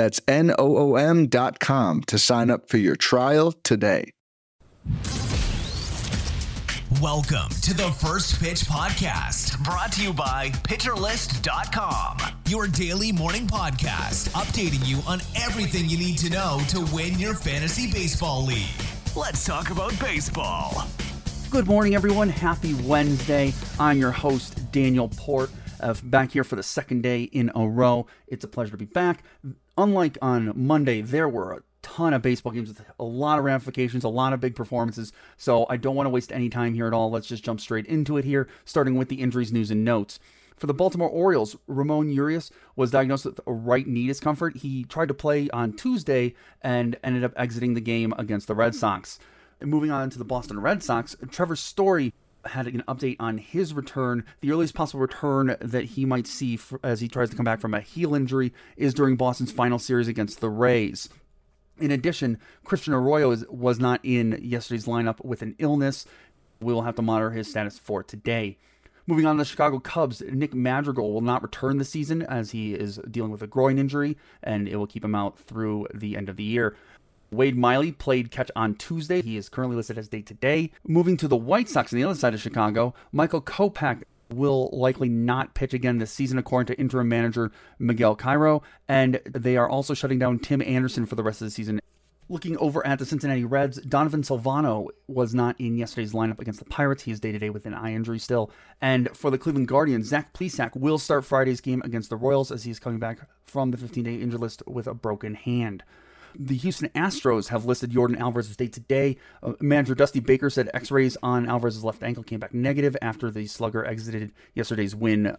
That's N O O M.com to sign up for your trial today. Welcome to the First Pitch Podcast, brought to you by PitcherList.com, your daily morning podcast, updating you on everything you need to know to win your fantasy baseball league. Let's talk about baseball. Good morning, everyone. Happy Wednesday. I'm your host, Daniel Port, uh, back here for the second day in a row. It's a pleasure to be back. Unlike on Monday, there were a ton of baseball games with a lot of ramifications, a lot of big performances. So I don't want to waste any time here at all. Let's just jump straight into it here, starting with the injuries, news, and notes. For the Baltimore Orioles, Ramon Urias was diagnosed with a right knee discomfort. He tried to play on Tuesday and ended up exiting the game against the Red Sox. And moving on to the Boston Red Sox, Trevor Story had an update on his return. The earliest possible return that he might see for, as he tries to come back from a heel injury is during Boston's final series against the Rays. In addition, Christian Arroyo is, was not in yesterday's lineup with an illness. We will have to monitor his status for today. Moving on to the Chicago Cubs, Nick Madrigal will not return this season as he is dealing with a groin injury, and it will keep him out through the end of the year. Wade Miley played catch on Tuesday. He is currently listed as day to day. Moving to the White Sox on the other side of Chicago, Michael Kopech will likely not pitch again this season, according to interim manager Miguel Cairo. And they are also shutting down Tim Anderson for the rest of the season. Looking over at the Cincinnati Reds, Donovan Solano was not in yesterday's lineup against the Pirates. He is day to day with an eye injury still. And for the Cleveland Guardians, Zach Plesac will start Friday's game against the Royals as he is coming back from the 15 day injury list with a broken hand. The Houston Astros have listed Yordan Alvarez's day to day. Uh, manager Dusty Baker said x rays on Alvarez's left ankle came back negative after the slugger exited yesterday's win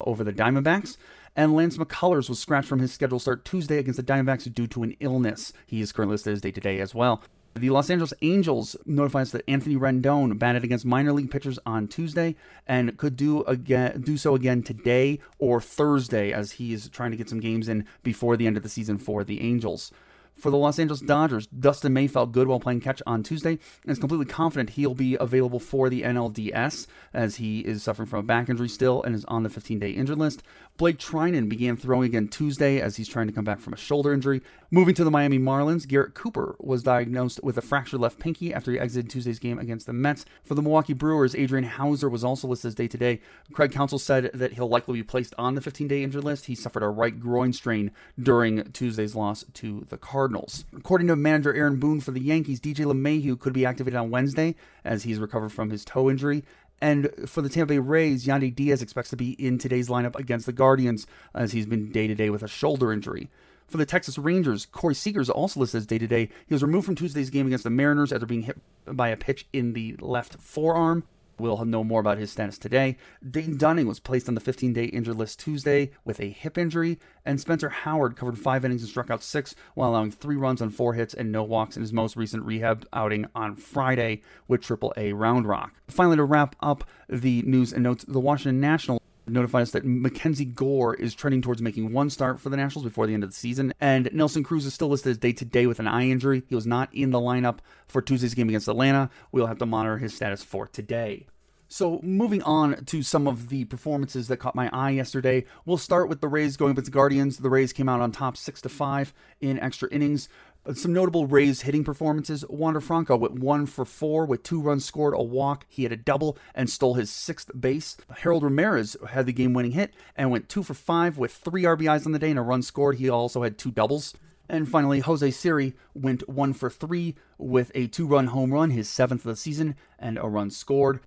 over the Diamondbacks. And Lance McCullers was scratched from his scheduled start Tuesday against the Diamondbacks due to an illness. He is currently listed as day to day as well. The Los Angeles Angels notifies that Anthony Rendon batted against minor league pitchers on Tuesday and could do again do so again today or Thursday as he is trying to get some games in before the end of the season for the Angels. For the Los Angeles Dodgers, Dustin May felt good while playing catch on Tuesday and is completely confident he'll be available for the NLDS as he is suffering from a back injury still and is on the 15 day injured list. Blake Treinen began throwing again Tuesday as he's trying to come back from a shoulder injury. Moving to the Miami Marlins, Garrett Cooper was diagnosed with a fractured left pinky after he exited Tuesday's game against the Mets. For the Milwaukee Brewers, Adrian Houser was also listed as day to day. Craig Counsell said that he'll likely be placed on the 15 day injured list. He suffered a right groin strain during Tuesday's loss to the Cardinals. According to manager Aaron Boone for the Yankees, DJ LeMahieu could be activated on Wednesday as he's recovered from his toe injury. And for the Tampa Bay Rays, Yandy Diaz expects to be in today's lineup against the Guardians as he's been day to day with a shoulder injury. For the Texas Rangers, Corey Seager is also listed as day to day. He was removed from Tuesday's game against the Mariners after being hit by a pitch in the left forearm. We'll know more about his status today. Dane Dunning was placed on the 15 day injured list Tuesday with a hip injury, and Spencer Howard covered five innings and struck out six while allowing three runs on four hits and no walks in his most recent rehab outing on Friday with AAA Round Rock. Finally, to wrap up the news and notes, the Washington National notified us that Mackenzie Gore is trending towards making one start for the Nationals before the end of the season. And Nelson Cruz is still listed as day to day with an eye injury. He was not in the lineup for Tuesday's game against Atlanta. We'll have to monitor his status for today. So, moving on to some of the performances that caught my eye yesterday, we'll start with the Rays going with the Guardians. The Rays came out on top 6 to 5 in extra innings. Uh, some notable Rays hitting performances. Wander Franco went one for four with two runs scored, a walk. He had a double and stole his sixth base. Harold Ramirez had the game winning hit and went two for five with three RBIs on the day and a run scored. He also had two doubles. And finally, Jose Siri went one for three with a two run home run, his seventh of the season, and a run scored.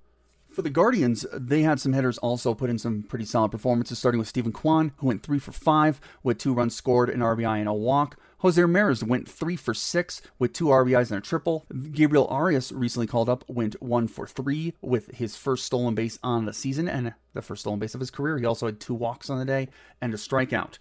For the Guardians, they had some hitters also put in some pretty solid performances, starting with Steven Kwan, who went three for five with two runs scored, an RBI, and a walk. Jose Ramirez went three for six with two RBIs and a triple. Gabriel Arias recently called up, went one for three with his first stolen base on the season and the first stolen base of his career. He also had two walks on the day and a strikeout.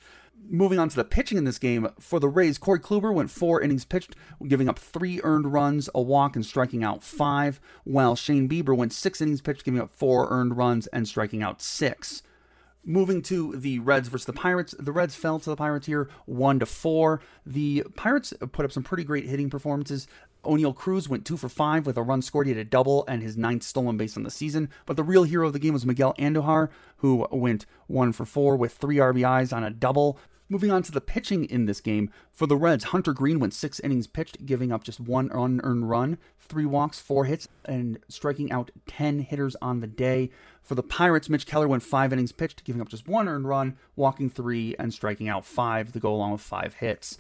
Moving on to the pitching in this game, for the Rays, Corey Kluber went four innings pitched, giving up three earned runs, a walk, and striking out five, while Shane Bieber went six innings pitched, giving up four earned runs and striking out six. Moving to the Reds versus the Pirates, the Reds fell to the Pirates here one to four. The Pirates put up some pretty great hitting performances. Oneil Cruz went two for five with a run scored. He had a double and his ninth stolen base on the season. But the real hero of the game was Miguel Andujar, who went one for four with three RBIs on a double. Moving on to the pitching in this game, for the Reds, Hunter Greene went six innings pitched, giving up just one unearned run, three walks, four hits, and striking out 10 hitters on the day. For the Pirates, Mitch Keller went five innings pitched, giving up just one earned run, walking three, and striking out five to go along with five hits.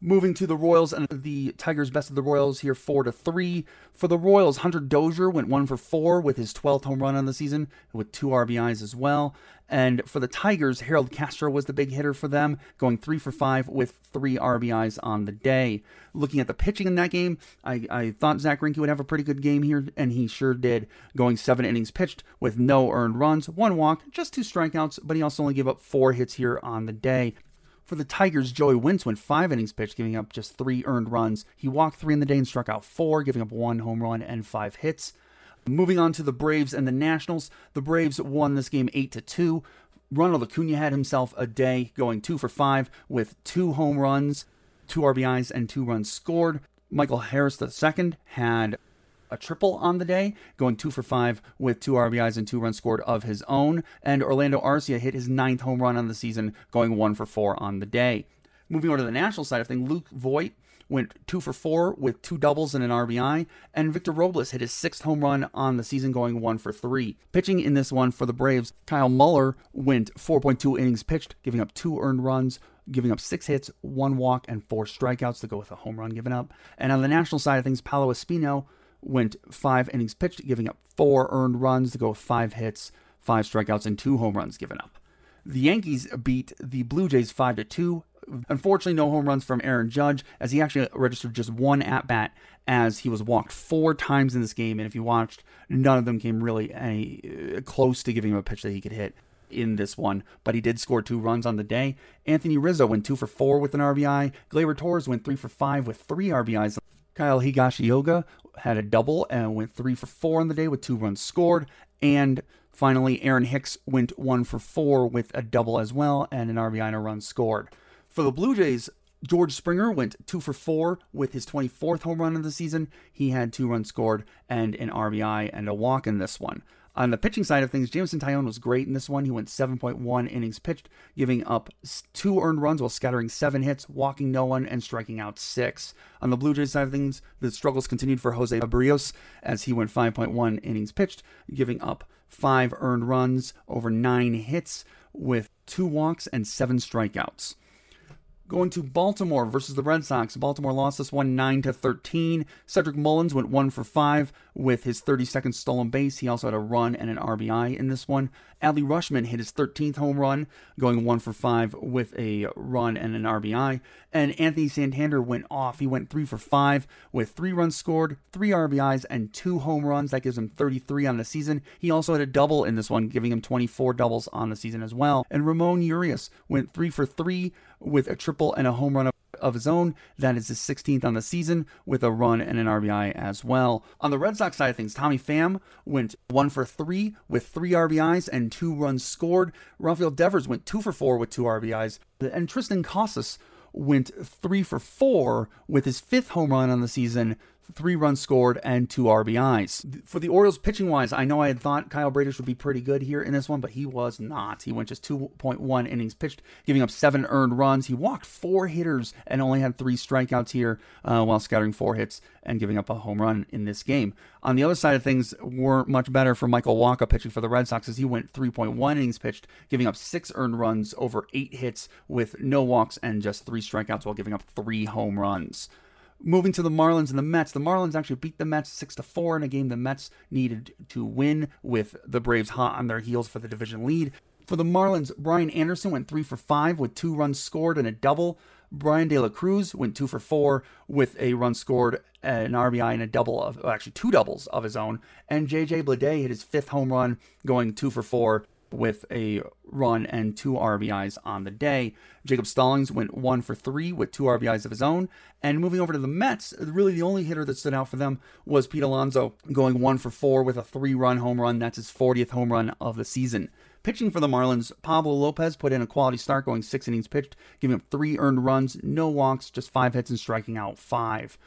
Moving to the Royals and the Tigers best of the Royals here four to three. For the Royals, Hunter Dozier went one for four with his 12th home run on the season with two RBIs as well. And for the Tigers, Harold Castro was the big hitter for them, going three for five with three RBIs on the day. Looking at the pitching in that game, I, I thought Zack Greinke would have a pretty good game here, and he sure did, going seven innings pitched with no earned runs, one walk, just two strikeouts, but he also only gave up four hits here on the day. For the Tigers, Joey Wentz went five innings pitched, giving up just three earned runs. He walked three in the day and struck out four, giving up one home run and five hits. Moving on to the Braves and the Nationals, the Braves won this game eight to two. Ronald Acuna had himself a day, going two for five with two home runs, two RBIs, and two runs scored. Michael Harris II had a triple on the day, going two for five with two RBIs and two runs scored of his own. And Orlando Arcia hit his ninth home run on the season, going one for four on the day. Moving over to the national side of things, Luke Voit went two for four with two doubles and an RBI, and Victor Robles hit his sixth home run on the season, going one for three. Pitching in this one for the Braves, Kyle Muller went 4.2 innings pitched, giving up two earned runs, giving up six hits, one walk, and four strikeouts to go with a home run given up. And on the national side of things, Paolo Espino went five innings pitched, giving up four earned runs to go with five hits, five strikeouts, and two home runs given up. The Yankees beat the Blue Jays 5 to 2. Unfortunately, no home runs from Aaron Judge, as he actually registered just one at bat as he was walked four times in this game. And if you watched, none of them came really any, uh, close to giving him a pitch that he could hit in this one, but he did score two runs on the day. Anthony Rizzo went two for four with an RBI. Gleyber Torres went three for five with three RBIs. Kyle Higashioka had a double and went three for four on the day with two runs scored. And finally, Aaron Hicks went one for four with a double as well and an RBI and a run scored. For the Blue Jays, George Springer went two for four with his 24th home run of the season. He had two runs scored and an RBI and a walk in this one. On the pitching side of things, Jameson Taillon was great in this one. He went 7.1 innings pitched, giving up two earned runs while scattering seven hits, walking no one, and striking out six. On the Blue Jays side of things, the struggles continued for Jose Berrios as he went 5.1 innings pitched, giving up five earned runs over nine hits with two walks and seven strikeouts. Going to Baltimore versus the Red Sox. Baltimore lost this one 9 to 13. Cedric Mullins went 1 for 5 with his 32nd stolen base. He also had a run and an RBI in this one. Adley Rutschman hit his 13th home run, going 1 for 5 with a run and an RBI. And Anthony Santander went off. He went 3 for 5 with 3 runs scored, 3 RBIs, and 2 home runs. That gives him 33 on the season. He also had a double in this one, giving him 24 doubles on the season as well. And Ramon Urias went 3 for 3 with a triple and a home run of his own. That is his 16th on the season with a run and an RBI as well. On the Red Sox side of things, Tommy Pham went one for three with three RBIs and two runs scored. Rafael Devers went two for four with two RBIs. And Triston Casas went three for four with his fifth home run on the season three runs scored, and two RBIs. For the Orioles pitching wise, I know I had thought Kyle Bradish would be pretty good here in this one, but he was not. He went just 2.1 innings pitched, giving up seven earned runs. He walked four hitters and only had three strikeouts here uh, while scattering four hits and giving up a home run in this game. On the other side of things, weren't much better for Michael Wacha pitching for the Red Sox as he went 3.1 innings pitched, giving up six earned runs over eight hits with no walks and just three strikeouts while giving up three home runs. Moving to the Marlins and the Mets, the Marlins actually beat the Mets six to four in a game the Mets needed to win, with the Braves hot on their heels for the division lead. For the Marlins, Brian Anderson went three for five with two runs scored and a double. Bryan De La Cruz went two for four with a run scored, an RBI, and a double of actually two doubles of his own. And JJ Bleday hit his fifth home run, going two for four with a run and two RBIs on the day. Jacob Stallings went one for three with two RBIs of his own. And moving over to the Mets, really the only hitter that stood out for them was Pete Alonso, going one for four with a three run home run. That's his 40th home run of the season. Pitching for the Marlins, Pablo Lopez put in a quality start, going six innings pitched, giving up three earned runs, no walks, just five hits, and striking out five.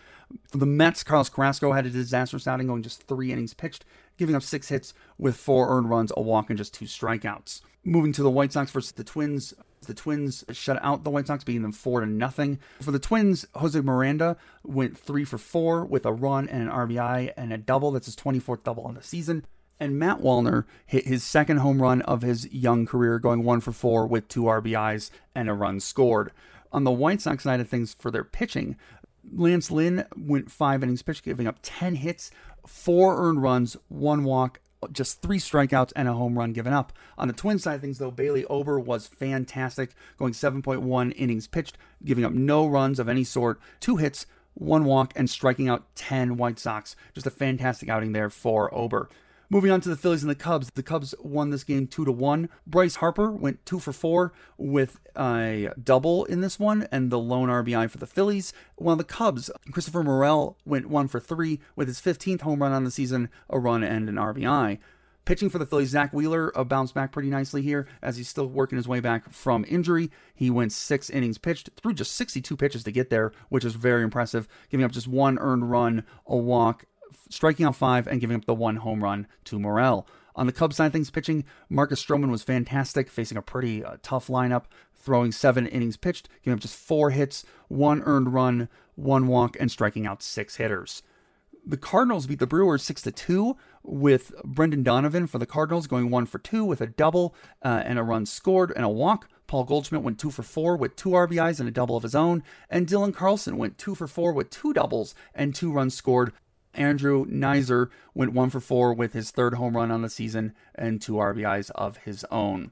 For the Mets, Carlos Carrasco had a disastrous outing, going just three innings pitched, giving up six hits with four earned runs, a walk, and just two strikeouts. Moving to the White Sox versus the Twins, the Twins shut out the White Sox, beating them four to nothing. For the Twins, Jose Miranda went three for four with a run and an RBI and a double. That's his 24th double on the season. And Matt Wallner hit his second home run of his young career, going one for four with two RBIs and a run scored. On the White Sox side of things, for their pitching, Lance Lynn went five innings pitched, giving up 10 hits, four earned runs, one walk, just three strikeouts and a home run given up. On the twin side of things, though, Bailey Ober was fantastic, going 7.1 innings pitched, giving up no runs of any sort, two hits, one walk, and striking out 10 White Sox. Just a fantastic outing there for Ober. Moving on to the Phillies and the Cubs. The Cubs won this game two to one. Bryce Harper went two for four with a double in this one and the lone RBI for the Phillies. While the Cubs, Christopher Morel went one for three with his 15th home run on the season, a run and an RBI. Pitching for the Phillies, Zack Wheeler uh, bounced back pretty nicely here as he's still working his way back from injury. He went six innings pitched through just 62 pitches to get there, which is very impressive, giving up just one earned run, a walk, striking out five and giving up the one home run to Morel. On the Cubs side things, pitching, Marcus Stroman was fantastic, facing a pretty uh, tough lineup, throwing seven innings pitched, giving up just four hits, one earned run, one walk, and striking out six hitters. The Cardinals beat the Brewers six to two, with Brendan Donovan for the Cardinals going one for two with a double uh, and a run scored and a walk. Paul Goldschmidt went two for four with two RBIs and a double of his own, and Dylan Carlson went two for four with two doubles and two runs scored Andrew Knizner went one for four with his third home run on the season and two RBIs of his own.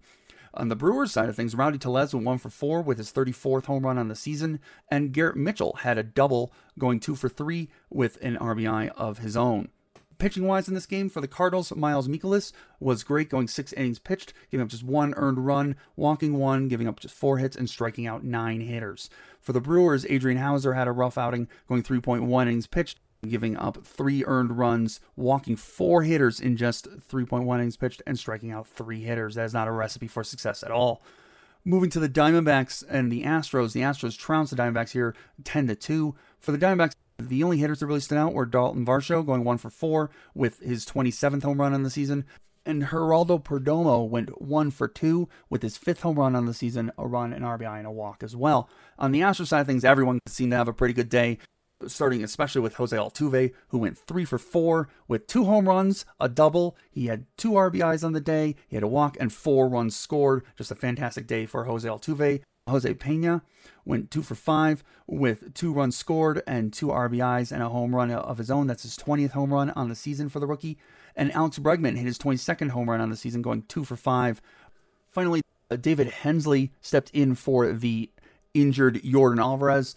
On the Brewers side of things, Rowdy Tellez went one for four with his 34th home run on the season, and Garrett Mitchell had a double, going two for three with an RBI of his own. Pitching wise in this game for the Cardinals, Miles Mikolas was great, going six innings pitched, giving up just one earned run, walking one, giving up just four hits, and striking out nine hitters. For the Brewers, Adrian Houser had a rough outing, going 3.1 innings pitched, giving up three earned runs, walking four hitters in just 3.1 innings pitched, and striking out three hitters. That is not a recipe for success at all. Moving to the Diamondbacks and the Astros, the Astros trounced the Diamondbacks here 10 to 2. For the Diamondbacks, the only hitters that really stood out were Dalton Varsho going one for four with his 27th home run on the season. And Geraldo Perdomo went one for two with his fifth home run on the season, a run, an RBI, and a walk as well. On the Astros side of things, everyone seemed to have a pretty good day starting especially with Jose Altuve, who went three for four with two home runs, a double. He had two RBIs on the day. He had a walk and four runs scored. Just a fantastic day for Jose Altuve. Jose Pena went two for five with two runs scored and two RBIs and a home run of his own. That's his 20th home run on the season for the rookie. And Alex Bregman hit his 22nd home run on the season, going two for five. Finally, David Hensley stepped in for the injured Yordan Alvarez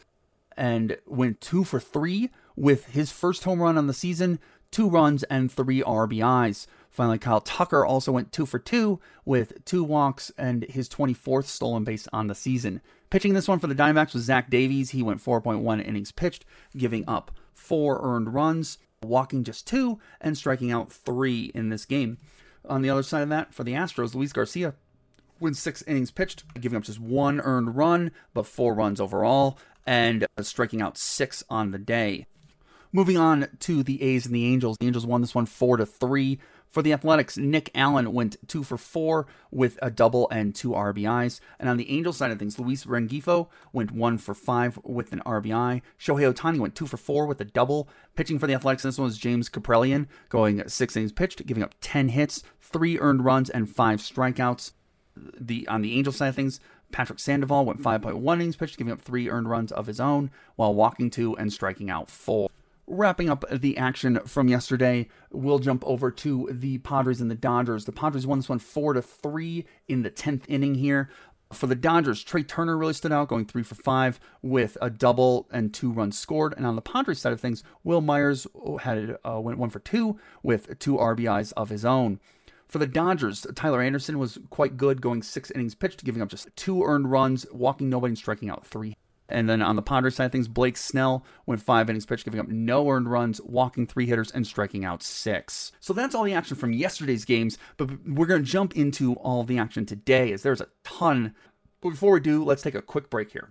and went two for three with his first home run on the season, two runs, and three RBIs. Finally, Kyle Tucker also went two for two with two walks and his 24th stolen base on the season. Pitching this one for the Diamondbacks was Zach Davies. He went 4.1 innings pitched, giving up four earned runs, walking just two, and striking out three in this game. On the other side of that, for the Astros, Luis Garcia went six innings pitched, giving up just one earned run, but four runs overall and uh, striking out six on the day. Moving on to the A's and the Angels. The Angels won this one four to three. For the Athletics, Nick Allen went two for four with a double and two RBIs. And on the Angels side of things, Luis Rengifo went one for five with an RBI. Shohei Ohtani went two for four with a double. Pitching for the Athletics, this one was James Kaprielian, going six innings pitched, giving up 10 hits, three earned runs, and five strikeouts. The On the Angels side of things, Patrick Sandoval went 5.1 innings pitched, giving up three earned runs of his own while walking two and striking out four. Wrapping up the action from yesterday, we'll jump over to the Padres and the Dodgers. The Padres won this one four to three in the tenth inning here. For the Dodgers, Trea Turner really stood out, going three for five with a double and two runs scored. And on the Padres side of things, Wil Myers had uh, went one for two with two RBIs of his own. For the Dodgers, Tyler Anderson was quite good, going six innings pitched, giving up just two earned runs, walking nobody, and striking out three. And then on the Padres side of things, Blake Snell went five innings pitched, giving up no earned runs, walking three hitters, and striking out six. So that's all the action from yesterday's games, but we're going to jump into all the action today, as there's a ton. But before we do, let's take a quick break here.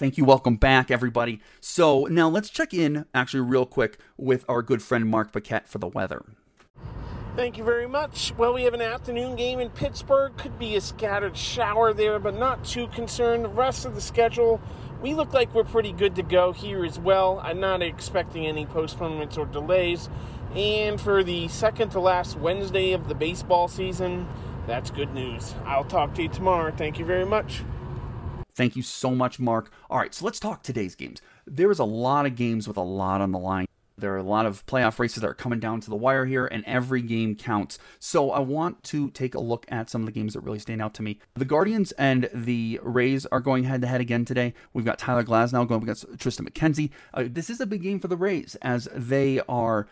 Thank you. Welcome back, everybody. So now let's check in, actually, real quick, with our good friend Mark Paquette for the weather. Thank you very much. Well, we have an afternoon game in Pittsburgh. Could be a scattered shower there, but not too concerned. The rest of the schedule, we look like we're pretty good to go here as well. I'm not expecting any postponements or delays. And for the second to last Wednesday of the baseball season, that's good news. I'll talk to you tomorrow. Thank you very much. Thank you so much, Mark. All right, so let's talk today's games. There is a lot of games with a lot on the line. There are a lot of playoff races that are coming down to the wire here, and every game counts. So I want to take a look at some of the games that really stand out to me. The Guardians and the Rays are going head to head again today. We've got Tyler Glasnow going against Triston McKenzie. Uh, this is a big game for the Rays as they are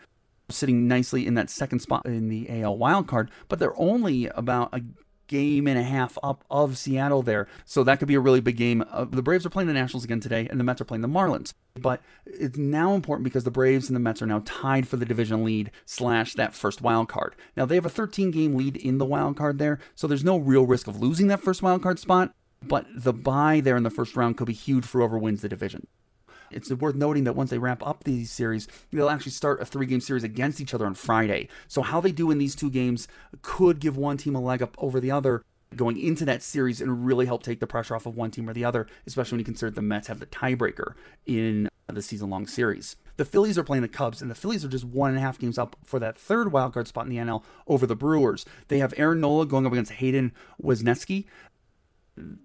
sitting nicely in that second spot in the AL wildcard, but they're only about a game and a half up of Seattle there. So that could be a really big game. Uh, the Braves are playing the Nationals again today, and the Mets are playing the Marlins. But it's now important because the Braves and the Mets are now tied for the division lead slash that first wild card. Now they have a 13 game lead in the wild card there, so there's no real risk of losing that first wild card spot. But the bye there in the first round could be huge for whoever wins the division. It's worth noting that once they wrap up these series, they'll actually start a three game series against each other on Friday. So, how they do in these two games could give one team a leg up over the other going into that series and really help take the pressure off of one team or the other, especially when you consider the Mets have the tiebreaker in the season long series. The Phillies are playing the Cubs, and the Phillies are just one and a half games up for that third wildcard spot in the NL over the Brewers. They have Aaron Nola going up against Hayden Wesneski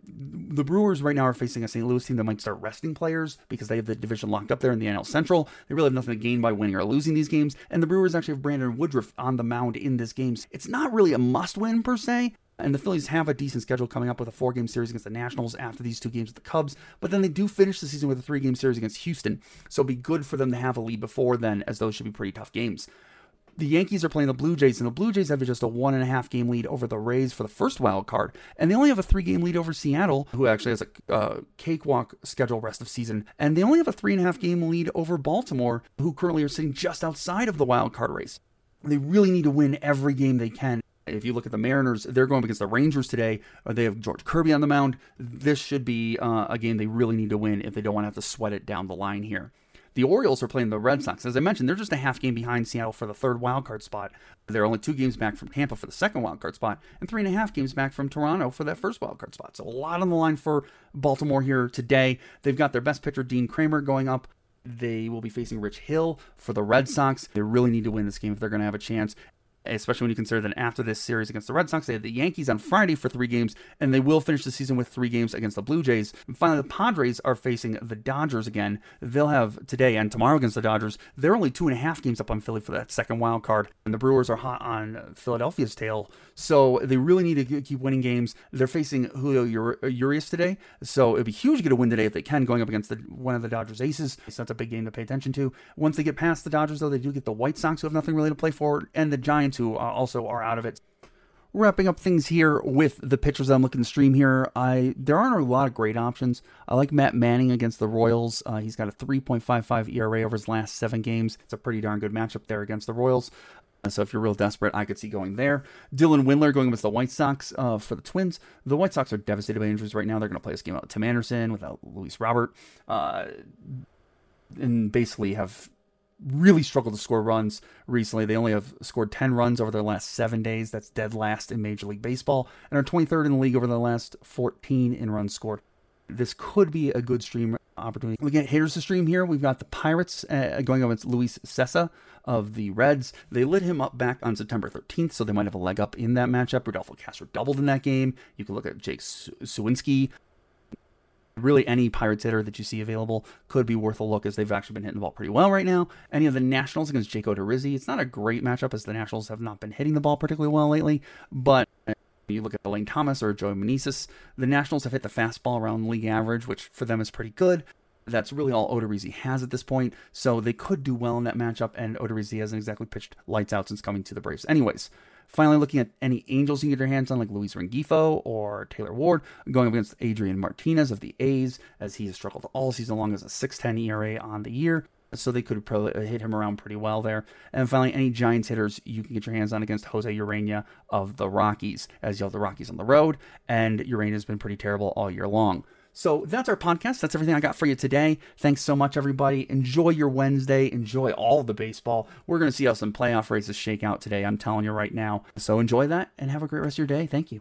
the Brewers right now are facing a St. Louis team that might start resting players because they have the division locked up there in the NL Central. They really have nothing to gain by winning or losing these games. And the Brewers actually have Brandon Woodruff on the mound in this game. It's not really a must win per se. And the Phillies have a decent schedule coming up with a four game series against the Nationals after these two games with the Cubs. But then they do finish the season with a three game series against Houston. So be good for them to have a lead before then, as those should be pretty tough games the Yankees are playing the Blue Jays, and the Blue Jays have just a one and a half game lead over the Rays for the first wild card, and they only have a three game lead over Seattle, who actually has a uh, cakewalk schedule rest of season, and they only have a three and a half game lead over Baltimore, who currently are sitting just outside of the wild card race. They really need to win every game they can. If you look at the Mariners, they're going against the Rangers today. They have George Kirby on the mound. This should be uh, a game they really need to win if they don't want to have to sweat it down the line here. The Orioles are playing the Red Sox. As I mentioned, they're just a half game behind Seattle for the third wildcard spot. They're only two games back from Tampa for the second wildcard spot, and three and a half games back from Toronto for that first wildcard spot. So a lot on the line for Baltimore here today. They've got their best pitcher, Dean Kremer going up. They will be facing Rich Hill for the Red Sox. They really need to win this game if they're going to have a chance especially when you consider that after this series against the Red Sox, they have the Yankees on Friday for three games, and they will finish the season with three games against the Blue Jays. And finally, the Padres are facing the Dodgers again. They'll have today and tomorrow against the Dodgers. They're only two and a half games up on Philly for that second wild card, and the Brewers are hot on Philadelphia's tail. So they really need to keep winning games. They're facing Julio Urias today, so it'd be huge to get a win today if they can, going up against the, one of the Dodgers' aces. So that's a big game to pay attention to. Once they get past the Dodgers, though, they do get the White Sox, who have nothing really to play for, and the Giants, who uh, also are out of it. Wrapping up things here with the pitchers I'm looking to stream here. I there aren't a lot of great options. I like Matt Manning against the Royals. Uh, he's got a 3.55 ERA over his last seven games. It's a pretty darn good matchup there against the Royals. So if you're real desperate, I could see going there. Dylan Windler going with the White Sox uh, for the Twins. The White Sox are devastated by injuries right now. They're going to play this game without Tim Anderson, without Luis Robert, uh, and basically have really struggled to score runs recently. They only have scored 10 runs over their last seven days. That's dead last in Major League Baseball, and are 23rd in the league over the last 14 in runs scored. This could be a good stream opportunity. Looking at hitters to stream here, we've got the Pirates uh, going up against Luis Cessa of the Reds. They lit him up back on September 13th, so they might have a leg up in that matchup. Rodolfo Castro doubled in that game. You can look at Jack Suwinski. Really, any Pirates hitter that you see available could be worth a look as they've actually been hitting the ball pretty well right now. Any of the Nationals against Jake Odorizzi, it's not a great matchup as the Nationals have not been hitting the ball particularly well lately, but you look at Lane Thomas or Joey Meneses, the Nationals have hit the fastball around league average, which for them is pretty good. That's really all Odorizzi has at this point, so they could do well in that matchup, and Odorizzi hasn't exactly pitched lights out since coming to the Braves. Anyways, finally looking at any Angels you can get your hands on, like Luis Rengifo or Taylor Ward, going up against Adrian Martinez of the A's, as he has struggled all season long as a 6.10 ERA on the year so they could probably hit him around pretty well there. And finally, any Giants hitters you can get your hands on against Jose Urena of the Rockies, as you have the Rockies on the road, and Urena's been pretty terrible all year long. So that's our podcast. That's everything I got for you today. Thanks so much, everybody. Enjoy your Wednesday. Enjoy all the baseball. We're going to see how some playoff races shake out today. I'm telling you right now. So enjoy that and have a great rest of your day. Thank you.